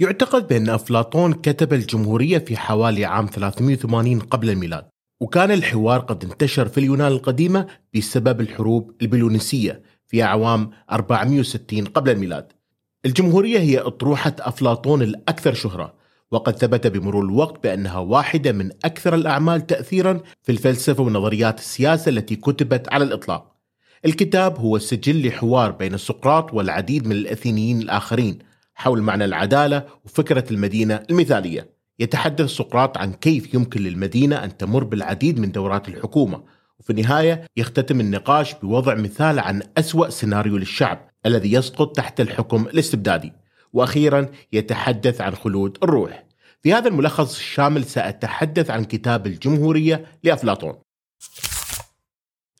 يعتقد بأن أفلاطون كتب الجمهورية في حوالي عام 380 قبل الميلاد وكان الحوار قد انتشر في اليونان القديمة بسبب الحروب البيلونيسية في أعوام 460 قبل الميلاد. الجمهورية هي أطروحة أفلاطون الأكثر شهرة وقد ثبت بمرور الوقت بأنها واحدة من أكثر الأعمال تأثيرا في الفلسفة ونظريات السياسة التي كتبت على الإطلاق. الكتاب هو سجل لحوار بين سقراط والعديد من الأثينيين الآخرين حول معنى العدالة وفكرة المدينة المثالية يتحدث سقراط عن كيف يمكن للمدينة أن تمر بالعديد من دورات الحكومة وفي النهاية يختتم النقاش بوضع مثال عن أسوأ سيناريو للشعب الذي يسقط تحت الحكم الاستبدادي وأخيرا يتحدث عن خلود الروح. في هذا الملخص الشامل سأتحدث عن كتاب الجمهورية لأفلاطون.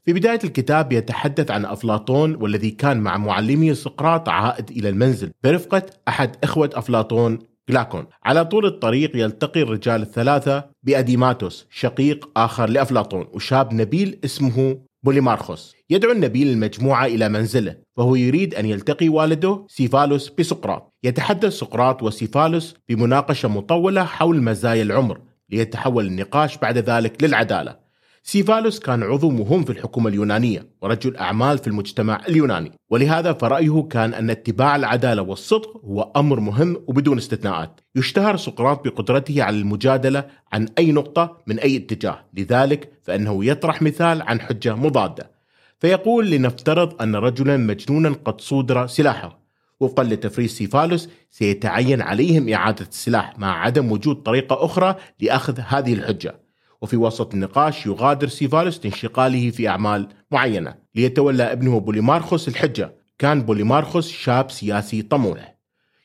في بداية الكتاب يتحدث عن أفلاطون والذي كان مع معلمه سقراط عائد إلى المنزل برفقة أحد إخوة أفلاطون جلاكون. على طول الطريق يلتقي الرجال الثلاثة بأديماتوس شقيق آخر لأفلاطون وشاب نبيل اسمه بوليمارخوس. يدعو النبيل المجموعة إلى منزله وهو يريد أن يلتقي والده سيفالوس بسقراط. يتحدث سقراط وسيفالوس بمناقشة مطولة حول مزايا العمر ليتحول النقاش بعد ذلك للعدالة. سيفالوس كان عضو مهم في الحكومة اليونانية ورجل أعمال في المجتمع اليوناني. ولهذا فرأيه كان أن اتباع العدالة والصدق هو أمر مهم وبدون استثناءات. يشتهر سقراط بقدرته على المجادلة عن أي نقطة من أي اتجاه. لذلك فإنه يطرح مثال عن حجة مضادة. فيقول لنفترض أن رجلا مجنونا قد صودر سلاحه. وفقا لتفريز سيفالوس سيتعين عليهم إعادة السلاح مع عدم وجود طريقة أخرى لأخذ هذه الحجة. وفي وسط النقاش يغادر سيفالوس لانشقاله في أعمال معينة. ليتولى ابنه بوليمارخوس الحجة. كان بوليمارخوس شاب سياسي طموح.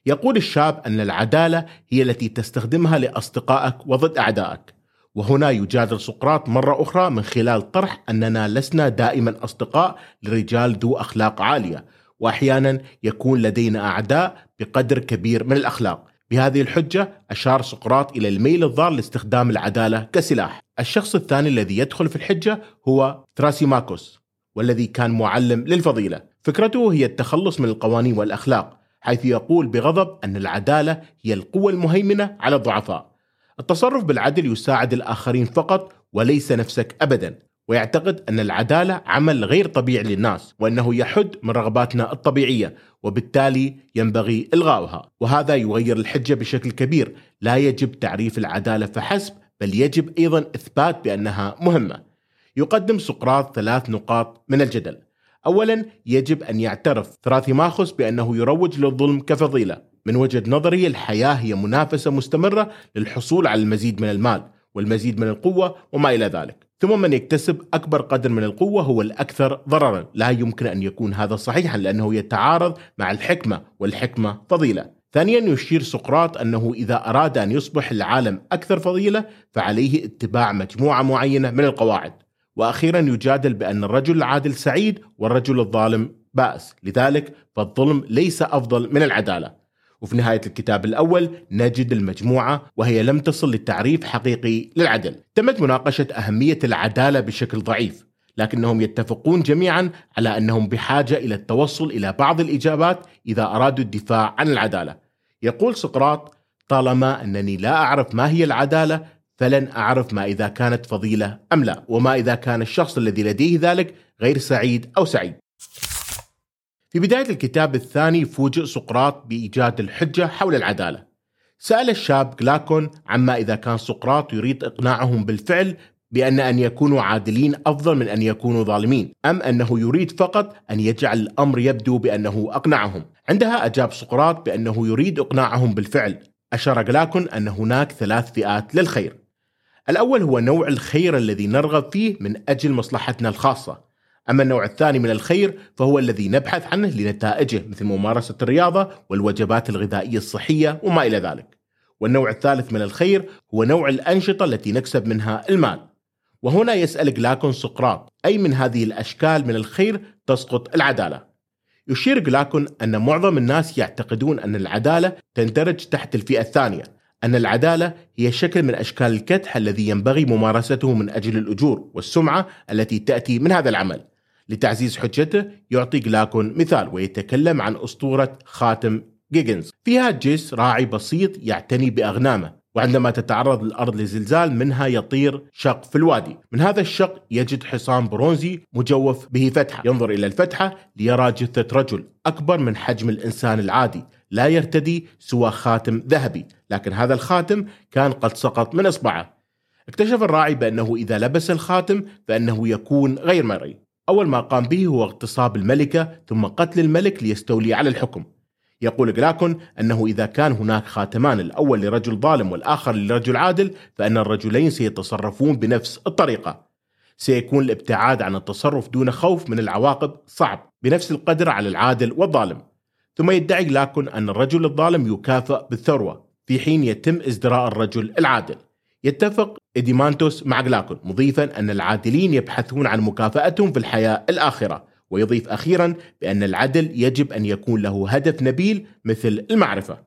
يقول الشاب أن العدالة هي التي تستخدمها لأصدقائك وضد أعدائك. وهنا يجادل سقراط مرة أخرى من خلال طرح أننا لسنا دائما أصدقاء لرجال ذو أخلاق عالية. وأحيانا يكون لدينا أعداء بقدر كبير من الأخلاق. بهذه الحجة أشار سقراط إلى الميل الضار لاستخدام العدالة كسلاح. الشخص الثاني الذي يدخل في الحجة هو تراسيماكوس والذي كان معلم للفضيلة. فكرته هي التخلص من القوانين والأخلاق حيث يقول بغضب أن العدالة هي القوة المهيمنة على الضعفاء. التصرف بالعدل يساعد الآخرين فقط وليس نفسك أبدا ويعتقد أن العدالة عمل غير طبيعي للناس وأنه يحد من رغباتنا الطبيعية وبالتالي ينبغي إلغاؤها. وهذا يغير الحجة بشكل كبير لا يجب تعريف العدالة فحسب بل يجب أيضا إثبات بأنها مهمة. يقدم سقراط ثلاث نقاط من الجدل. أولا يجب أن يعترف ثراثيماخوس بأنه يروج للظلم كفضيلة. من وجهة نظري الحياة هي منافسة مستمرة للحصول على المزيد من المال والمزيد من القوة وما إلى ذلك. ثم من يكتسب أكبر قدر من القوة هو الأكثر ضررا. لا يمكن أن يكون هذا صحيحا لأنه يتعارض مع الحكمة والحكمة فضيلة. ثانيا يشير سقراط أنه إذا أراد أن يصبح العالم أكثر فضيلة فعليه اتباع مجموعة معينة من القواعد. وأخيرا يجادل بأن الرجل العادل سعيد والرجل الظالم بائس لذلك فالظلم ليس أفضل من العدالة. وفي نهاية الكتاب الأول نجد المجموعة وهي لم تصل للتعريف حقيقي للعدل. تمت مناقشة أهمية العدالة بشكل ضعيف لكنهم يتفقون جميعا على أنهم بحاجة إلى التوصل إلى بعض الإجابات إذا أرادوا الدفاع عن العدالة. يقول سقراط طالما أنني لا أعرف ما هي العدالة فلن أعرف ما إذا كانت فضيلة أم لا وما إذا كان الشخص الذي لديه ذلك غير سعيد أو سعيد. في بداية الكتاب الثاني فوجئ سقراط بإيجاد الحجة حول العدالة. سأل الشاب جلاكون عما إذا كان سقراط يريد إقناعهم بالفعل بأن أن يكونوا عادلين أفضل من أن يكونوا ظالمين أم أنه يريد فقط أن يجعل الأمر يبدو بأنه أقنعهم عندها أجاب سقراط بأنه يريد إقناعهم بالفعل أشار جلاكون أن هناك ثلاث فئات للخير الأول هو نوع الخير الذي نرغب فيه من أجل مصلحتنا الخاصة أما النوع الثاني من الخير فهو الذي نبحث عنه لنتائجه مثل ممارسة الرياضة والوجبات الغذائية الصحية وما إلى ذلك. والنوع الثالث من الخير هو نوع الأنشطة التي نكسب منها المال. وهنا يسأل جلاكون سقراط. أي من هذه الأشكال من الخير تسقط العدالة؟ يشير جلاكون أن معظم الناس يعتقدون أن العدالة تندرج تحت الفئة الثانية أن العدالة هي شكل من أشكال الكدح الذي ينبغي ممارسته من أجل الأجور والسمعة التي تأتي من هذا العمل. لتعزيز حجته يعطي جلاكون مثال ويتكلم عن أسطورة خاتم جيجنز. فيها جيس راعي بسيط يعتني بأغنامه. وعندما تتعرض الأرض لزلزال منها يطير شق في الوادي. من هذا الشق يجد حصان برونزي مجوف به فتحة. ينظر إلى الفتحة ليرى جثة رجل أكبر من حجم الإنسان العادي لا يرتدي سوى خاتم ذهبي. لكن هذا الخاتم كان قد سقط من إصبعه. اكتشف الراعي بأنه إذا لبس الخاتم فإنه يكون غير مرئي. أول ما قام به هو اغتصاب الملكة ثم قتل الملك ليستولي على الحكم. يقول جلاكون أنه إذا كان هناك خاتمان الأول لرجل ظالم والآخر لرجل عادل فإن الرجلين سيتصرفون بنفس الطريقة. سيكون الابتعاد عن التصرف دون خوف من العواقب صعب بنفس القدر على العادل والظالم. ثم يدعي جلاكون أن الرجل الظالم يكافئ بالثروة في حين يتم ازدراء الرجل العادل. يتفق إديمانتوس مع جلاكون مضيفا أن العادلين يبحثون عن مكافأتهم في الحياة الآخرة. ويضيف أخيرا بأن العدل يجب أن يكون له هدف نبيل مثل المعرفة.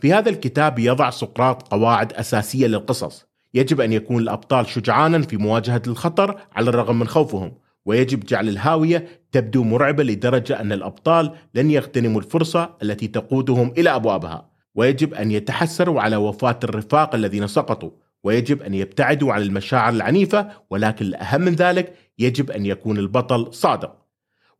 في هذا الكتاب يضع سقراط قواعد أساسية للقصص. يجب أن يكون الأبطال شجعانا في مواجهة الخطر على الرغم من خوفهم ويجب جعل الهاوية تبدو مرعبة لدرجة أن الأبطال لن يغتنموا الفرصة التي تقودهم إلى أبوابها. ويجب أن يتحسروا على وفاة الرفاق الذين سقطوا ويجب أن يبتعدوا عن المشاعر العنيفة ولكن الأهم من ذلك يجب أن يكون البطل صادق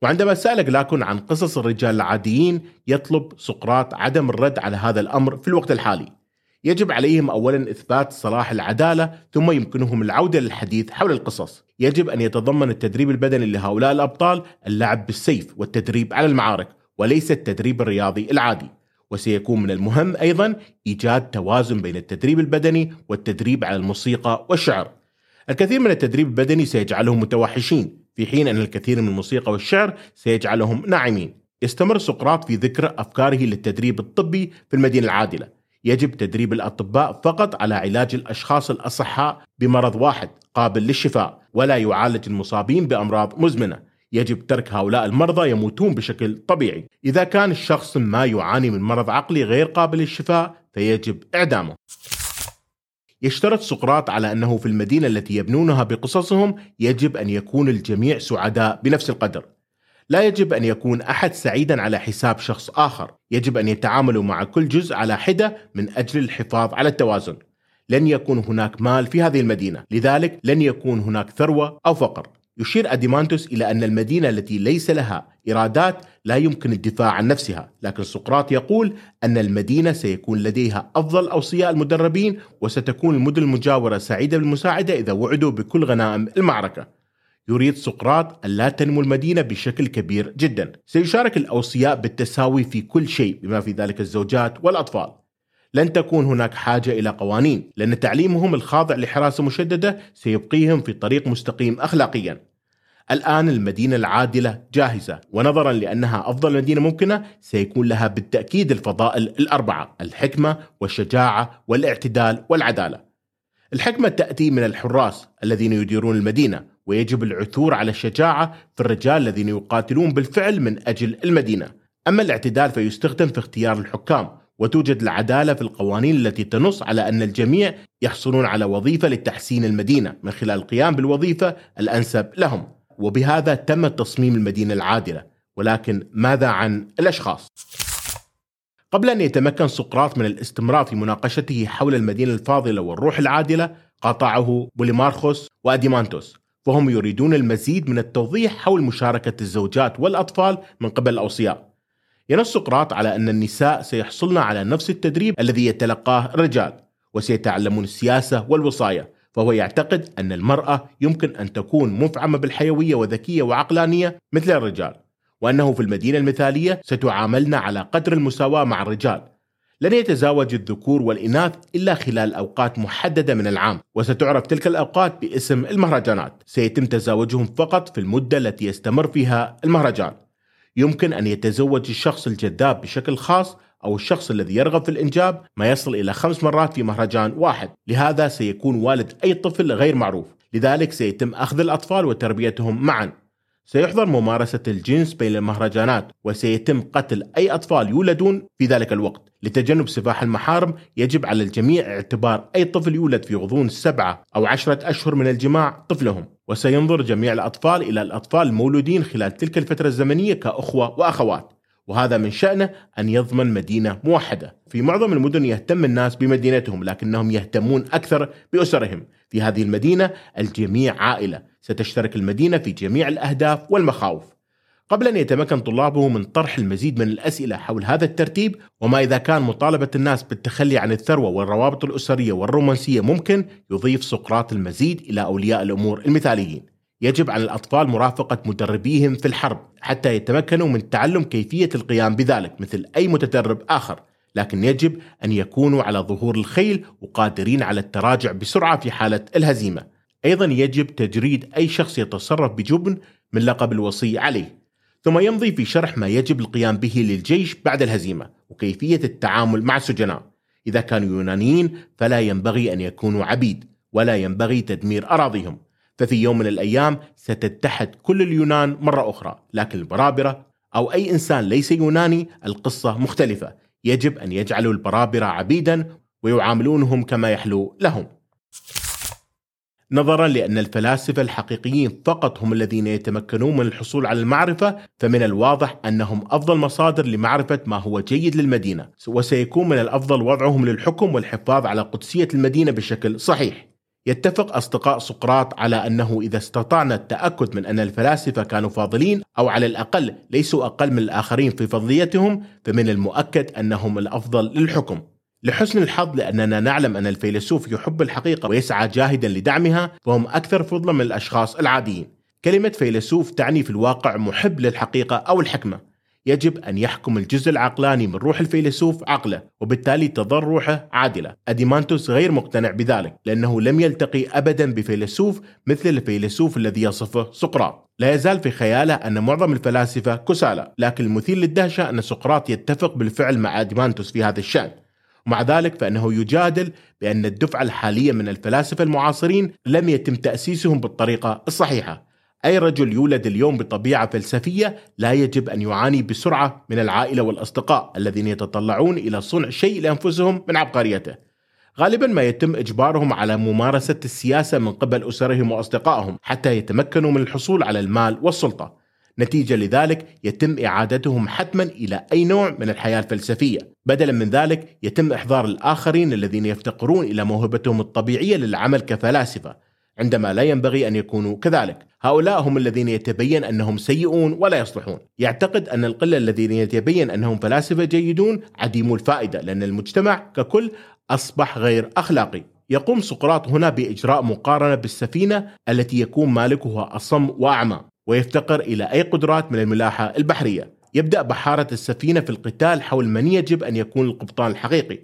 وعندما سأل جلاكون عن قصص الرجال العاديين يطلب سقراط عدم الرد على هذا الأمر في الوقت الحالي يجب عليهم اولا إثبات صلاح العدالة ثم يمكنهم العودة للحديث حول القصص. يجب أن يتضمن التدريب البدني لهؤلاء الأبطال اللعب بالسيف والتدريب على المعارك وليس التدريب الرياضي العادي. وسيكون من المهم أيضا إيجاد توازن بين التدريب البدني والتدريب على الموسيقى والشعر. الكثير من التدريب البدني سيجعلهم متوحشين في حين أن الكثير من الموسيقى والشعر سيجعلهم ناعمين. يستمر سقراط في ذكر أفكاره للتدريب الطبي في المدينة العادلة. يجب تدريب الأطباء فقط على علاج الأشخاص الأصحاء بمرض واحد قابل للشفاء ولا يعالج المصابين بأمراض مزمنة. يجب ترك هؤلاء المرضى يموتون بشكل طبيعي. إذا كان الشخص ما يعاني من مرض عقلي غير قابل للشفاء فيجب إعدامه. يشترط سقراط على أنه في المدينة التي يبنونها بقصصهم يجب أن يكون الجميع سعداء بنفس القدر. لا يجب أن يكون أحد سعيدا على حساب شخص آخر، يجب أن يتعاملوا مع كل جزء على حدة من أجل الحفاظ على التوازن. لن يكون هناك مال في هذه المدينة، لذلك لن يكون هناك ثروة أو فقر. يشير أديمانتوس إلى أن المدينة التي ليس لها إيرادات لا يمكن الدفاع عن نفسها. لكن سقراط يقول أن المدينة سيكون لديها أفضل أوصياء المدربين وستكون المدن المجاورة سعيدة بالمساعدة إذا وعدوا بكل غنائم المعركة. يريد سقراط أن لا تنمو المدينة بشكل كبير جدا. سيشارك الأوصياء بالتساوي في كل شيء بما في ذلك الزوجات والأطفال. لن تكون هناك حاجة إلى قوانين لأن تعليمهم الخاضع لحراسة مشددة سيبقيهم في طريق مستقيم أخلاقيا. الآن المدينة العادلة جاهزة ونظرا لأنها أفضل مدينة ممكنة سيكون لها بالتأكيد الفضائل الأربعة الحكمة والشجاعة والاعتدال والعدالة. الحكمة تأتي من الحراس الذين يديرون المدينة ويجب العثور على الشجاعة في الرجال الذين يقاتلون بالفعل من أجل المدينة. أما الاعتدال فيستخدم في اختيار الحكام وتوجد العدالة في القوانين التي تنص على أن الجميع يحصلون على وظيفة لتحسين المدينة من خلال القيام بالوظيفة الأنسب لهم. وبهذا تم تصميم المدينة العادلة، ولكن ماذا عن الأشخاص؟ قبل أن يتمكن سقراط من الاستمرار في مناقشته حول المدينة الفاضلة والروح العادلة، قاطعه بوليمارخوس وأديمانتوس، وهم يريدون المزيد من التوضيح حول مشاركة الزوجات والأطفال من قبل الأوصياء. ينص سقراط على أن النساء سيحصلن على نفس التدريب الذي يتلقاه الرجال وسيتعلمون السياسة والوصاية فهو يعتقد أن المرأة يمكن أن تكون مفعمة بالحيوية وذكية وعقلانية مثل الرجال وأنه في المدينة المثالية ستعاملن على قدر المساواة مع الرجال. لن يتزاوج الذكور والإناث إلا خلال أوقات محددة من العام وستعرف تلك الأوقات باسم المهرجانات. سيتم تزاوجهم فقط في المدة التي يستمر فيها المهرجان. يمكن أن يتزوج الشخص الجذاب بشكل خاص أو الشخص الذي يرغب في الإنجاب ما يصل إلى خمس مرات في مهرجان واحد. لهذا سيكون والد أي طفل غير معروف. لذلك سيتم أخذ الأطفال وتربيتهم معا. سيحظر ممارسة الجنس بين المهرجانات وسيتم قتل أي أطفال يولدون في ذلك الوقت. لتجنب سفاح المحارم يجب على الجميع اعتبار أي طفل يولد في غضون سبعة أو عشرة أشهر من الجماع طفلهم. وسينظر جميع الأطفال إلى الأطفال المولودين خلال تلك الفترة الزمنية كأخوة وأخوات. وهذا من شأنه أن يضمن مدينة موحدة. في معظم المدن يهتم الناس بمدينتهم لكنهم يهتمون أكثر بأسرهم. في هذه المدينة الجميع عائلة. ستشترك المدينة في جميع الأهداف والمخاوف. قبل أن يتمكن طلابه من طرح المزيد من الأسئلة حول هذا الترتيب وما إذا كان مطالبة الناس بالتخلي عن الثروة والروابط الأسرية والرومانسية ممكن يضيف سقراط المزيد إلى أولياء الأمور المثاليين. يجب على الأطفال مرافقة مدربيهم في الحرب حتى يتمكنوا من تعلم كيفية القيام بذلك مثل أي متدرب آخر لكن يجب أن يكونوا على ظهور الخيل وقادرين على التراجع بسرعة في حالة الهزيمة. أيضا يجب تجريد أي شخص يتصرف بجبن من لقب الوصي عليه. ثم يمضي في شرح ما يجب القيام به للجيش بعد الهزيمة وكيفية التعامل مع السجناء. إذا كانوا يونانيين فلا ينبغي أن يكونوا عبيد ولا ينبغي تدمير أراضيهم. ففي يوم من الأيام ستتحد كل اليونان مرة أخرى لكن البرابرة أو أي إنسان ليس يوناني القصة مختلفة. يجب أن يجعلوا البرابرة عبيدا ويعاملونهم كما يحلو لهم. نظرا لأن الفلاسفة الحقيقيين فقط هم الذين يتمكنون من الحصول على المعرفة فمن الواضح أنهم أفضل مصادر لمعرفة ما هو جيد للمدينة. وسيكون من الأفضل وضعهم للحكم والحفاظ على قدسية المدينة بشكل صحيح. يتفق أصدقاء سقراط على أنه إذا استطعنا التأكد من أن الفلاسفة كانوا فاضلين أو على الأقل ليسوا أقل من الآخرين في فضليتهم فمن المؤكد أنهم الأفضل للحكم. لحسن الحظ لأننا نعلم أن الفيلسوف يحب الحقيقة ويسعى جاهدا لدعمها فهم أكثر فضلا من الأشخاص العاديين. كلمة فيلسوف تعني في الواقع محب للحقيقة أو الحكمة. يجب أن يحكم الجزء العقلاني من روح الفيلسوف عقله وبالتالي تظل روحه عادلة. أديمانتوس غير مقتنع بذلك لأنه لم يلتقي أبدا بفيلسوف مثل الفيلسوف الذي يصفه سقراط. لا يزال في خياله أن معظم الفلاسفة كسالى لكن المثير للدهشة أن سقراط يتفق بالفعل مع أديمانتوس في هذا الشأن. ومع ذلك فإنه يجادل بأن الدفعة الحالية من الفلاسفة المعاصرين لم يتم تأسيسهم بالطريقة الصحيحة. أي رجل يولد اليوم بطبيعة فلسفية لا يجب أن يعاني بسرعة من العائلة والأصدقاء الذين يتطلعون إلى صنع شيء لأنفسهم من عبقريته. غالبا ما يتم إجبارهم على ممارسة السياسة من قبل أسرهم وأصدقائهم حتى يتمكنوا من الحصول على المال والسلطة. نتيجة لذلك يتم إعادتهم حتما إلى أي نوع من الحياة الفلسفية. بدلا من ذلك يتم إحضار الآخرين الذين يفتقرون إلى موهبتهم الطبيعية للعمل كفلاسفة عندما لا ينبغي أن يكونوا كذلك. هؤلاء هم الذين يتبين أنهم سيئون ولا يصلحون. يعتقد أن القلة الذين يتبين أنهم فلاسفة جيدون عديمو الفائدة لأن المجتمع ككل أصبح غير أخلاقي. يقوم سقراط هنا بإجراء مقارنة بالسفينة التي يكون مالكها أصم وأعمى ويفتقر إلى أي قدرات من الملاحة البحرية. يبدأ بحارة السفينة في القتال حول من يجب أن يكون القبطان الحقيقي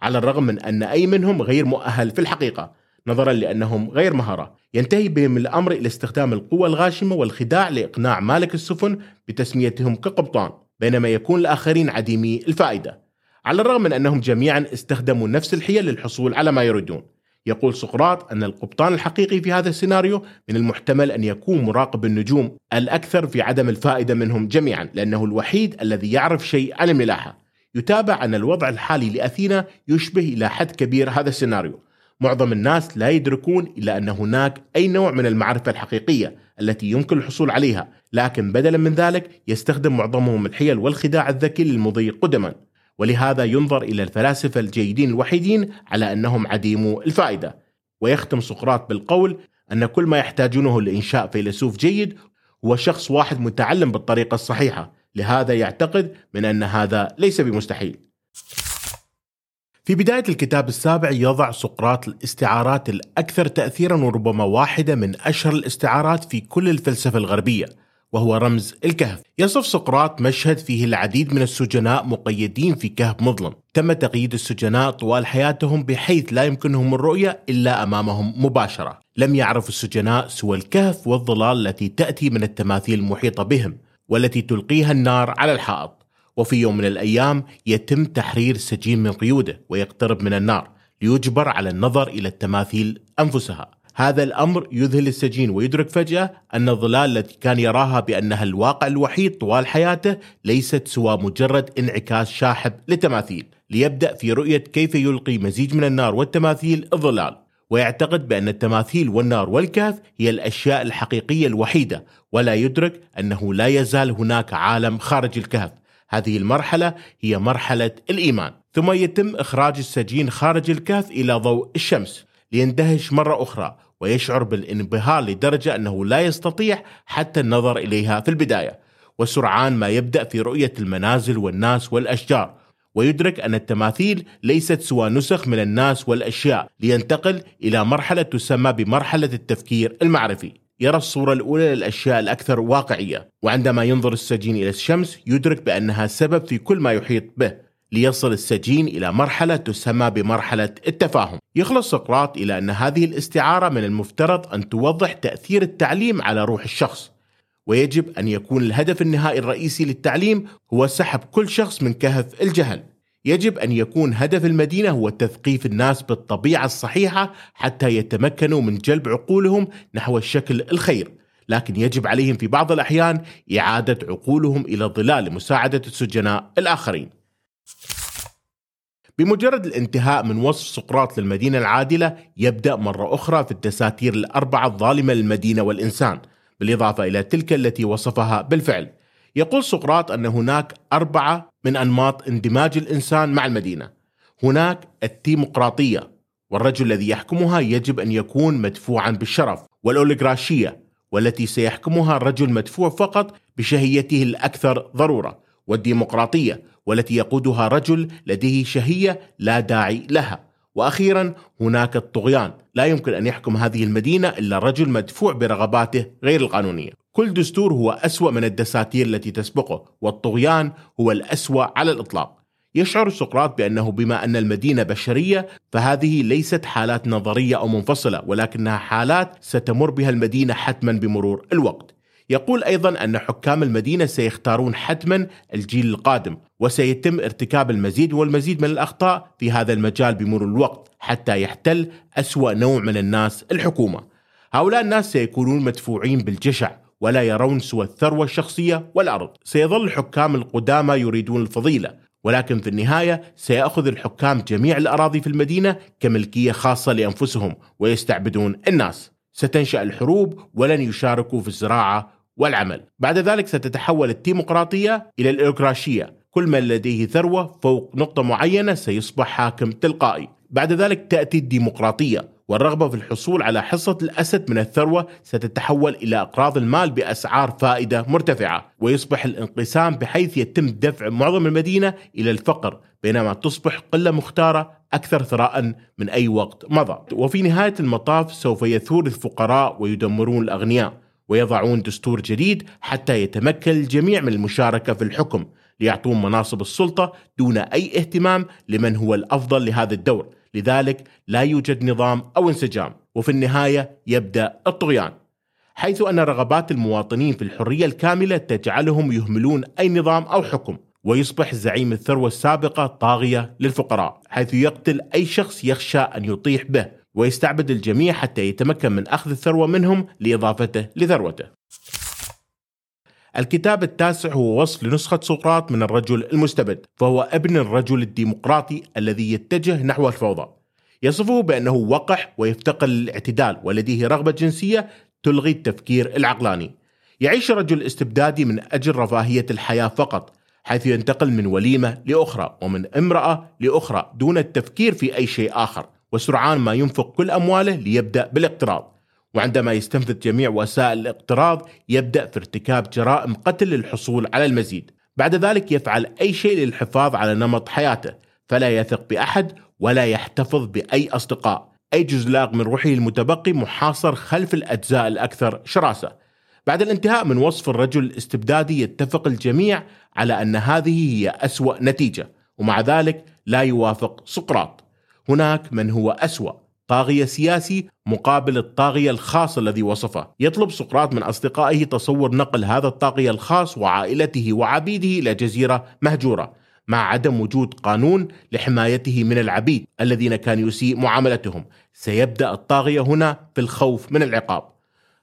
على الرغم من أن أي منهم غير مؤهل في الحقيقة نظرا لأنهم غير مهارة. ينتهي بهم الأمر إلى استخدام القوة الغاشمة والخداع لإقناع مالك السفن بتسميتهم كقبطان بينما يكون الآخرين عديمي الفائدة. على الرغم من أنهم جميعا استخدموا نفس الحيل للحصول على ما يريدون. يقول سقراط أن القبطان الحقيقي في هذا السيناريو من المحتمل أن يكون مراقب النجوم الأكثر في عدم الفائدة منهم جميعا لأنه الوحيد الذي يعرف شيء عن الملاحة. يتابع أن الوضع الحالي لأثينا يشبه إلى حد كبير هذا السيناريو. معظم الناس لا يدركون إلا أن هناك أي نوع من المعرفة الحقيقية التي يمكن الحصول عليها لكن بدلا من ذلك يستخدم معظمهم الحيل والخداع الذكي للمضي قدما. ولهذا ينظر إلى الفلاسفة الجيدين الوحيدين على أنهم عديمو الفائدة. ويختم سقراط بالقول أن كل ما يحتاجونه لإنشاء فيلسوف جيد هو شخص واحد متعلم بالطريقة الصحيحة. لهذا يعتقد من أن هذا ليس بمستحيل. في بداية الكتاب السابع يضع سقراط الاستعارات الأكثر تأثيرا وربما واحدة من أشهر الاستعارات في كل الفلسفة الغربية. وهو رمز الكهف. يصف سقراط مشهد فيه العديد من السجناء مقيدين في كهف مظلم. تم تقييد السجناء طوال حياتهم بحيث لا يمكنهم الرؤية إلا أمامهم مباشرة. لم يعرف السجناء سوى الكهف والظلال التي تأتي من التماثيل المحيطة بهم والتي تلقيها النار على الحائط. وفي يوم من الأيام يتم تحرير السجين من قيوده ويقترب من النار ليجبر على النظر إلى التماثيل أنفسها. هذا الأمر يذهل السجين ويدرك فجأة أن الظلال التي كان يراها بأنها الواقع الوحيد طوال حياته ليست سوى مجرد انعكاس شاحب لتماثيل ليبدأ في رؤية كيف يلقي مزيج من النار والتماثيل الظلال. ويعتقد بأن التماثيل والنار والكهف هي الأشياء الحقيقية الوحيدة ولا يدرك أنه لا يزال هناك عالم خارج الكهف. هذه المرحلة هي مرحلة الإيمان. ثم يتم إخراج السجين خارج الكهف إلى ضوء الشمس. ليندهش مرة أخرى ويشعر بالانبهار لدرجة أنه لا يستطيع حتى النظر إليها في البداية. وسرعان ما يبدأ في رؤية المنازل والناس والأشجار. ويدرك أن التماثيل ليست سوى نسخ من الناس والأشياء لينتقل إلى مرحلة تسمى بمرحلة التفكير المعرفي. يرى الصورة الأولى للأشياء الأكثر واقعية. وعندما ينظر السجين إلى الشمس يدرك بأنها سبب في كل ما يحيط به. ليصل السجين إلى مرحلة تسمى بمرحلة التفاهم. يخلص سقراط إلى أن هذه الاستعارة من المفترض أن توضح تأثير التعليم على روح الشخص. ويجب أن يكون الهدف النهائي الرئيسي للتعليم هو سحب كل شخص من كهف الجهل. يجب أن يكون هدف المدينة هو تثقيف الناس بالطبيعة الصحيحة حتى يتمكنوا من جلب عقولهم نحو الشكل الخير. لكن يجب عليهم في بعض الأحيان إعادة عقولهم إلى الظلال لمساعدة السجناء الآخرين. بمجرد الانتهاء من وصف سقراط للمدينة العادلة يبدأ مرة أخرى في الدساتير الأربعة الظالمة للمدينة والإنسان بالإضافة إلى تلك التي وصفها بالفعل. يقول سقراط أن هناك أربعة من أنماط اندماج الإنسان مع المدينة. هناك التيمقراطية والرجل الذي يحكمها يجب أن يكون مدفوعا بالشرف والأوليغراشية والتي سيحكمها الرجل مدفوع فقط بشهيته الأكثر ضرورة. والديمقراطية والتي يقودها رجل لديه شهية لا داعي لها وأخيرا هناك الطغيان، لا يمكن أن يحكم هذه المدينة إلا رجل مدفوع برغباته غير القانونية. كل دستور هو أسوأ من الدساتير التي تسبقه، والطغيان هو الأسوأ على الإطلاق. يشعر سقراط بأنه بما أن المدينة بشرية فهذه ليست حالات نظرية أو منفصلة ولكنها حالات ستمر بها المدينة حتما بمرور الوقت. يقول أيضا أن حكام المدينة سيختارون حتما الجيل القادم وسيتم ارتكاب المزيد والمزيد من الأخطاء في هذا المجال بمرور الوقت حتى يحتل أسوأ نوع من الناس الحكومة. هؤلاء الناس سيكونون مدفوعين بالجشع ولا يرون سوى الثروة الشخصية والأرض. سيظل الحكام القدامى يريدون الفضيلة ولكن في النهاية سيأخذ الحكام جميع الأراضي في المدينة كملكية خاصة لأنفسهم ويستعبدون الناس. ستنشأ الحروب ولن يشاركوا في الزراعة والعمل. بعد ذلك ستتحول الديمقراطية إلى الإيروكراشية كل من لديه ثروة فوق نقطة معينة سيصبح حاكم تلقائي. بعد ذلك تأتي الديمقراطية والرغبة في الحصول على حصة الأسد من الثروة ستتحول إلى أقراض المال بأسعار فائدة مرتفعة ويصبح الانقسام بحيث يتم دفع معظم المدينة إلى الفقر بينما تصبح قلة مختارة أكثر ثراء من أي وقت مضى. وفي نهاية المطاف سوف يثور الفقراء ويدمرون الأغنياء. ويضعون دستور جديد حتى يتمكن الجميع من المشاركة في الحكم ليعطون مناصب السلطة دون أي اهتمام لمن هو الأفضل لهذا الدور. لذلك لا يوجد نظام أو انسجام وفي النهاية يبدأ الطغيان. حيث أن رغبات المواطنين في الحرية الكاملة تجعلهم يهملون أي نظام أو حكم ويصبح زعيم الثروة السابقة طاغية للفقراء حيث يقتل أي شخص يخشى أن يطيح به. ويستعبد الجميع حتى يتمكن من أخذ الثروة منهم لإضافته لثروته الكتاب التاسع هو وصف لنسخة سقراط من الرجل المستبد فهو ابن الرجل الديمقراطي الذي يتجه نحو الفوضى. يصفه بأنه وقح ويفتقر للاعتدال ولديه رغبة جنسية تلغي التفكير العقلاني. يعيش الرجل الاستبدادي من أجل رفاهية الحياة فقط حيث ينتقل من وليمة لأخرى ومن امرأة لأخرى دون التفكير في أي شيء آخر. وسرعان ما ينفق كل أمواله ليبدأ بالاقتراض. وعندما يستنفذ جميع وسائل الاقتراض يبدأ في ارتكاب جرائم قتل للحصول على المزيد. بعد ذلك يفعل أي شيء للحفاظ على نمط حياته فلا يثق بأحد ولا يحتفظ بأي أصدقاء. أي جزلاق من روحه المتبقي محاصر خلف الأجزاء الأكثر شراسة. بعد الانتهاء من وصف الرجل الاستبدادي يتفق الجميع على أن هذه هي أسوأ نتيجة ومع ذلك لا يوافق سقراط. هناك من هو أسوأ طاغية سياسي مقابل الطاغية الخاص الذي وصفه. يطلب سقراط من أصدقائه تصور نقل هذا الطاغية الخاص وعائلته وعبيده إلى جزيرة مهجورة مع عدم وجود قانون لحمايته من العبيد الذين كان يسيء معاملتهم. سيبدأ الطاغية هنا في الخوف من العقاب.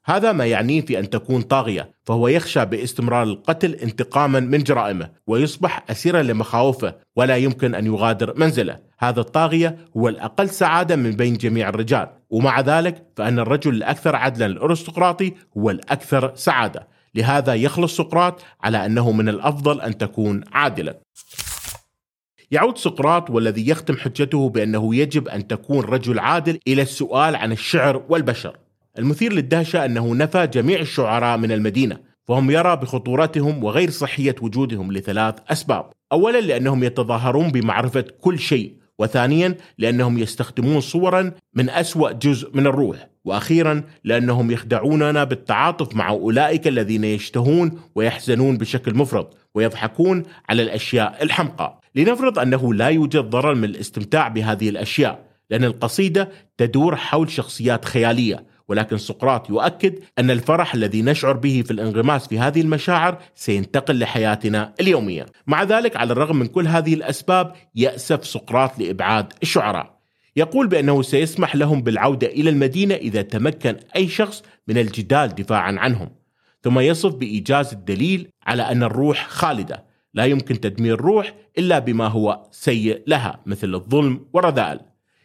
هذا ما يعنيه في أن تكون طاغية، فهو يخشى باستمرار القتل انتقاما من جرائمه، ويصبح أسيرا لمخاوفه، ولا يمكن أن يغادر منزله. هذا الطاغية هو الأقل سعادة من بين جميع الرجال، ومع ذلك فإن الرجل الأكثر عدلا الأرستقراطي هو الأكثر سعادة، لهذا يخلص سقراط على أنه من الأفضل أن تكون عادلا. يعود سقراط والذي يختم حجته بأنه يجب أن تكون رجل عادل إلى السؤال عن الشعر والبشر. المثير للدهشة أنه نفى جميع الشعراء من المدينة فهم يرى بخطورتهم وغير صحية وجودهم لثلاث أسباب. أولا لأنهم يتظاهرون بمعرفة كل شيء وثانيا لأنهم يستخدمون صورا من أسوأ جزء من الروح وأخيرا لأنهم يخدعوننا بالتعاطف مع أولئك الذين يشتهون ويحزنون بشكل مفرط ويضحكون على الأشياء الحمقى. لنفرض أنه لا يوجد ضرر من الاستمتاع بهذه الأشياء لأن القصيدة تدور حول شخصيات خيالية ولكن سقراط يؤكد أن الفرح الذي نشعر به في الانغماس في هذه المشاعر سينتقل لحياتنا اليومية. مع ذلك على الرغم من كل هذه الأسباب يأسف سقراط لإبعاد الشعراء. يقول بأنه سيسمح لهم بالعودة إلى المدينة إذا تمكن أي شخص من الجدال دفاعا عنهم. ثم يصف بإيجاز الدليل على أن الروح خالدة. لا يمكن تدمير الروح إلا بما هو سيء لها مثل الظلم والرذائل.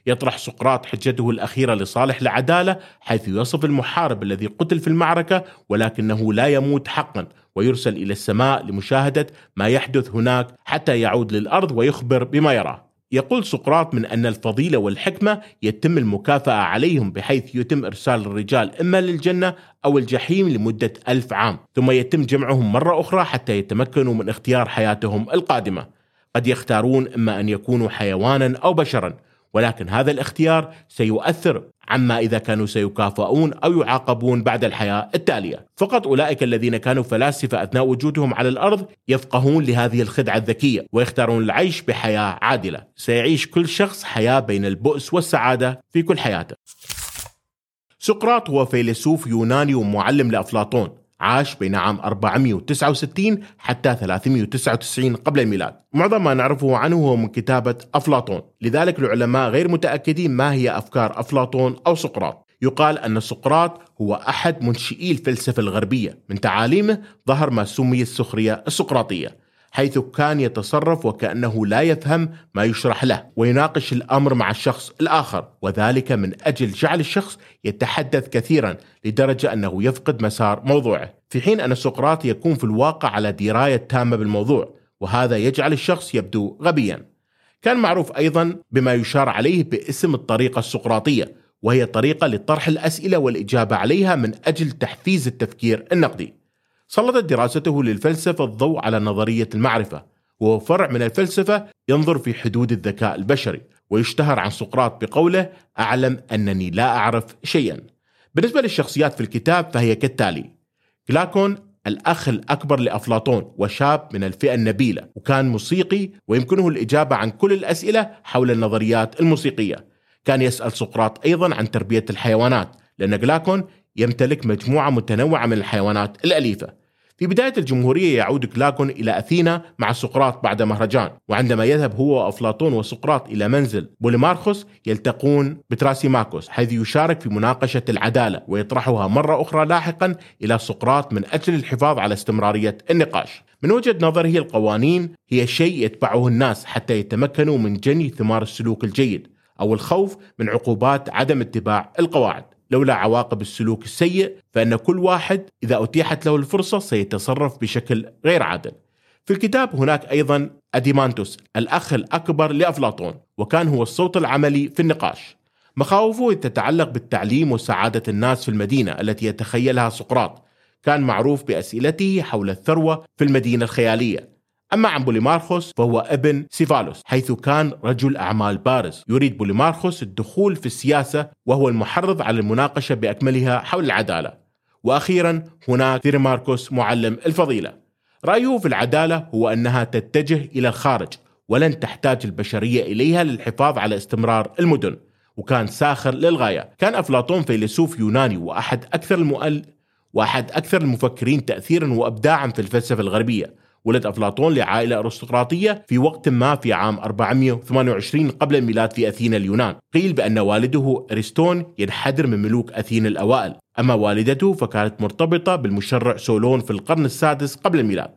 يطرح سقراط حجته الأخيرة لصالح العدالة حيث يصف المحارب الذي قتل في المعركة ولكنه لا يموت حقا ويرسل إلى السماء لمشاهدة ما يحدث هناك حتى يعود للأرض ويخبر بما يراه. يقول سقراط من أن الفضيلة والحكمة يتم المكافأة عليهم بحيث يتم إرسال الرجال إما للجنة أو الجحيم لمدة ألف عام ثم يتم جمعهم مرة أخرى حتى يتمكنوا من اختيار حياتهم القادمة. قد يختارون إما أن يكونوا حيوانا أو بشرا ولكن هذا الاختيار سيؤثر عما إذا كانوا سيكافئون أو يعاقبون بعد الحياة التالية، فقط أولئك الذين كانوا فلاسفة أثناء وجودهم على الأرض يفقهون لهذه الخدعة الذكية ويختارون العيش بحياة عادلة، سيعيش كل شخص حياة بين البؤس والسعادة في كل حياته. سقراط هو فيلسوف يوناني ومعلم لأفلاطون، عاش بين عام 469 حتى 399 قبل الميلاد. معظم ما نعرفه عنه هو من كتابة أفلاطون. لذلك العلماء غير متأكدين ما هي أفكار أفلاطون أو سقراط. يقال أن سقراط هو أحد منشئي الفلسفة الغربية. من تعاليمه ظهر ما سمي السخرية السقراطية. حيث كان يتصرف وكأنه لا يفهم ما يشرح له ويناقش الأمر مع الشخص الآخر. وذلك من أجل جعل الشخص يتحدث كثيرا لدرجة أنه يفقد مسار موضوعه. في حين أن سقراط يكون في الواقع على دراية تامة بالموضوع وهذا يجعل الشخص يبدو غبيا. كان معروف أيضا بما يشار عليه باسم الطريقة السقراطية وهي طريقة لطرح الأسئلة والإجابة عليها من أجل تحفيز التفكير النقدي. سلطت دراسته للفلسفة الضوء على نظرية المعرفة وهو فرع من الفلسفة ينظر في حدود الذكاء البشري ويشتهر عن سقراط بقوله أعلم أنني لا أعرف شيئا بالنسبة للشخصيات في الكتاب فهي كالتالي كلاكون الأخ الأكبر لأفلاطون وشاب من الفئة النبيلة وكان موسيقي ويمكنه الإجابة عن كل الأسئلة حول النظريات الموسيقية. كان يسأل سقراط أيضا عن تربية الحيوانات لأن جلاكون يمتلك مجموعة متنوعة من الحيوانات الأليفة. في بداية الجمهورية يعود كلاكون إلى أثينا مع سقراط بعد مهرجان وعندما يذهب هو وأفلاطون وسقراط إلى منزل بوليمارخوس يلتقون بتراسيماكوس حيث يشارك في مناقشة العدالة ويطرحها مرة أخرى لاحقا إلى سقراط من أجل الحفاظ على استمرارية النقاش. من وجهة نظره القوانين هي شيء يتبعه الناس حتى يتمكنوا من جني ثمار السلوك الجيد أو الخوف من عقوبات عدم اتباع القواعد. لولا عواقب السلوك السيء فإن كل واحد إذا أتيحت له الفرصة سيتصرف بشكل غير عادل. في الكتاب هناك أيضا أديمانتوس الأخ الأكبر لأفلاطون وكان هو الصوت العملي في النقاش. مخاوفه تتعلق بالتعليم وسعادة الناس في المدينة التي يتخيلها سقراط. كان معروف بأسئلته حول الثروة في المدينة الخيالية. أما عن بوليمارخوس فهو ابن سيفالوس حيث كان رجل أعمال بارز. يريد بوليمارخوس الدخول في السياسة وهو المحرض على المناقشة بأكملها حول العدالة. وأخيرا هناك ثيرماركوس معلم الفضيلة. رأيه في العدالة هو أنها تتجه إلى الخارج ولن تحتاج البشرية إليها للحفاظ على استمرار المدن وكان ساخر للغاية. كان أفلاطون فيلسوف يوناني وأحد أكثر المؤل وأحد أكثر المفكرين تأثيرا وإبداعا في الفلسفة الغربية. ولد أفلاطون لعائلة أرستقراطية في وقت ما في عام 428 قبل الميلاد في أثينا اليونان. قيل بأن والده أرسطون ينحدر من ملوك أثينا الأوائل. أما والدته فكانت مرتبطة بالمشرع سولون في القرن السادس قبل الميلاد.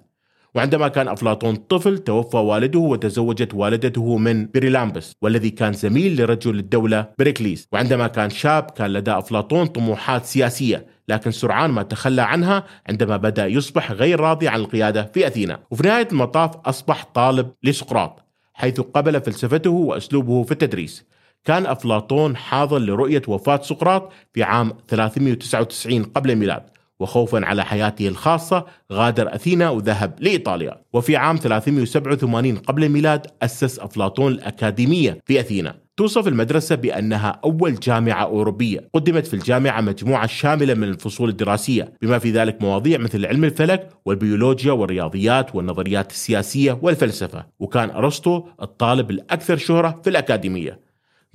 وعندما كان أفلاطون طفل توفى والده وتزوجت والدته من بريلامبس والذي كان زميل لرجل الدولة بريكليس. وعندما كان شاب كان لدى أفلاطون طموحات سياسية. لكن سرعان ما تخلى عنها عندما بدأ يصبح غير راضي عن القيادة في أثينا. وفي نهاية المطاف أصبح طالب لسقراط حيث قبل فلسفته وأسلوبه في التدريس. كان أفلاطون حاضر لرؤية وفاة سقراط في عام 399 قبل الميلاد وخوفا على حياته الخاصة غادر أثينا وذهب لإيطاليا. وفي عام 387 قبل الميلاد أسس أفلاطون الأكاديمية في أثينا. توصف المدرسة بأنها أول جامعة أوروبية. قدمت في الجامعة مجموعة شاملة من الفصول الدراسية بما في ذلك مواضيع مثل علم الفلك والبيولوجيا والرياضيات والنظريات السياسية والفلسفة. وكان أرسطو الطالب الأكثر شهرة في الأكاديمية.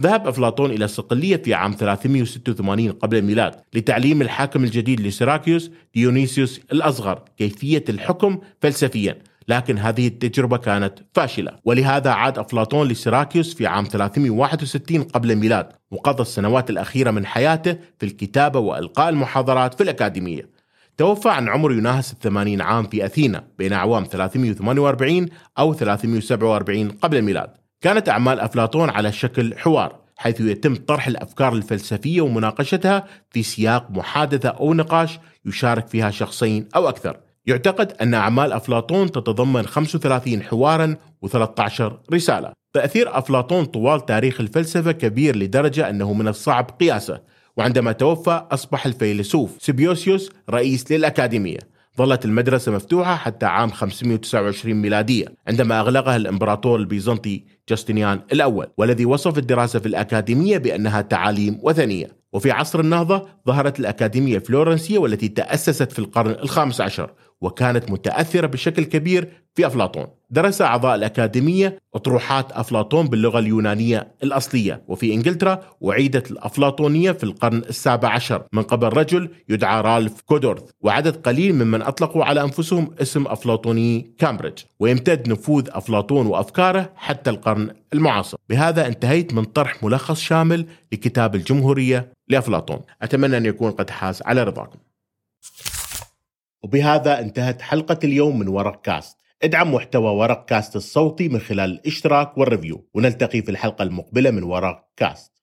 ذهب أفلاطون إلى الصقلية في عام 386 قبل الميلاد لتعليم الحاكم الجديد لسيراكيوس ديونيسيوس الأصغر كيفية الحكم فلسفيا. لكن هذه التجربة كانت فاشلة. ولهذا عاد أفلاطون لسيراكيوس في عام 361 قبل الميلاد وقضى السنوات الأخيرة من حياته في الكتابة وإلقاء المحاضرات في الأكاديمية. توفى عن عمر يناهز الثمانين عام في أثينا بين أعوام 348 أو 347 قبل الميلاد. كانت أعمال أفلاطون على شكل حوار حيث يتم طرح الأفكار الفلسفية ومناقشتها في سياق محادثة أو نقاش يشارك فيها شخصين أو أكثر. يعتقد أن أعمال أفلاطون تتضمن 35 حوارا و13 رسالة. تأثير أفلاطون طوال تاريخ الفلسفة كبير لدرجة أنه من الصعب قياسه وعندما توفى أصبح الفيلسوف سيبيوسيوس رئيس للأكاديمية. ظلت المدرسة مفتوحة حتى عام 529 ميلادية عندما أغلقها الإمبراطور البيزنطي جاستنيان الأول والذي وصف الدراسة في الأكاديمية بأنها تعاليم وثنية. وفي عصر النهضة ظهرت الأكاديمية الفلورنسية والتي تأسست في القرن الخامس عشر وكانت متأثرة بشكل كبير في أفلاطون. درس أعضاء الأكاديمية أطروحات أفلاطون باللغة اليونانية الأصلية وفي إنجلترا أعيدت الأفلاطونية في القرن السابع عشر. من قبل رجل يدعى رالف كودورث وعدد قليل ممن أطلقوا على أنفسهم اسم أفلاطوني كامبريدج ويمتد نفوذ أفلاطون وأفكاره حتى القرن المعاصر. بهذا انتهيت من طرح ملخص شامل لكتاب الجمهورية لأفلاطون. أتمنى أن يكون قد حاز على رضاكم. وبهذا انتهت حلقة اليوم من ورق كاست. ادعم محتوى ورق كاست الصوتي من خلال الاشتراك وال review ونلتقي في الحلقة المقبلة من ورق كاست.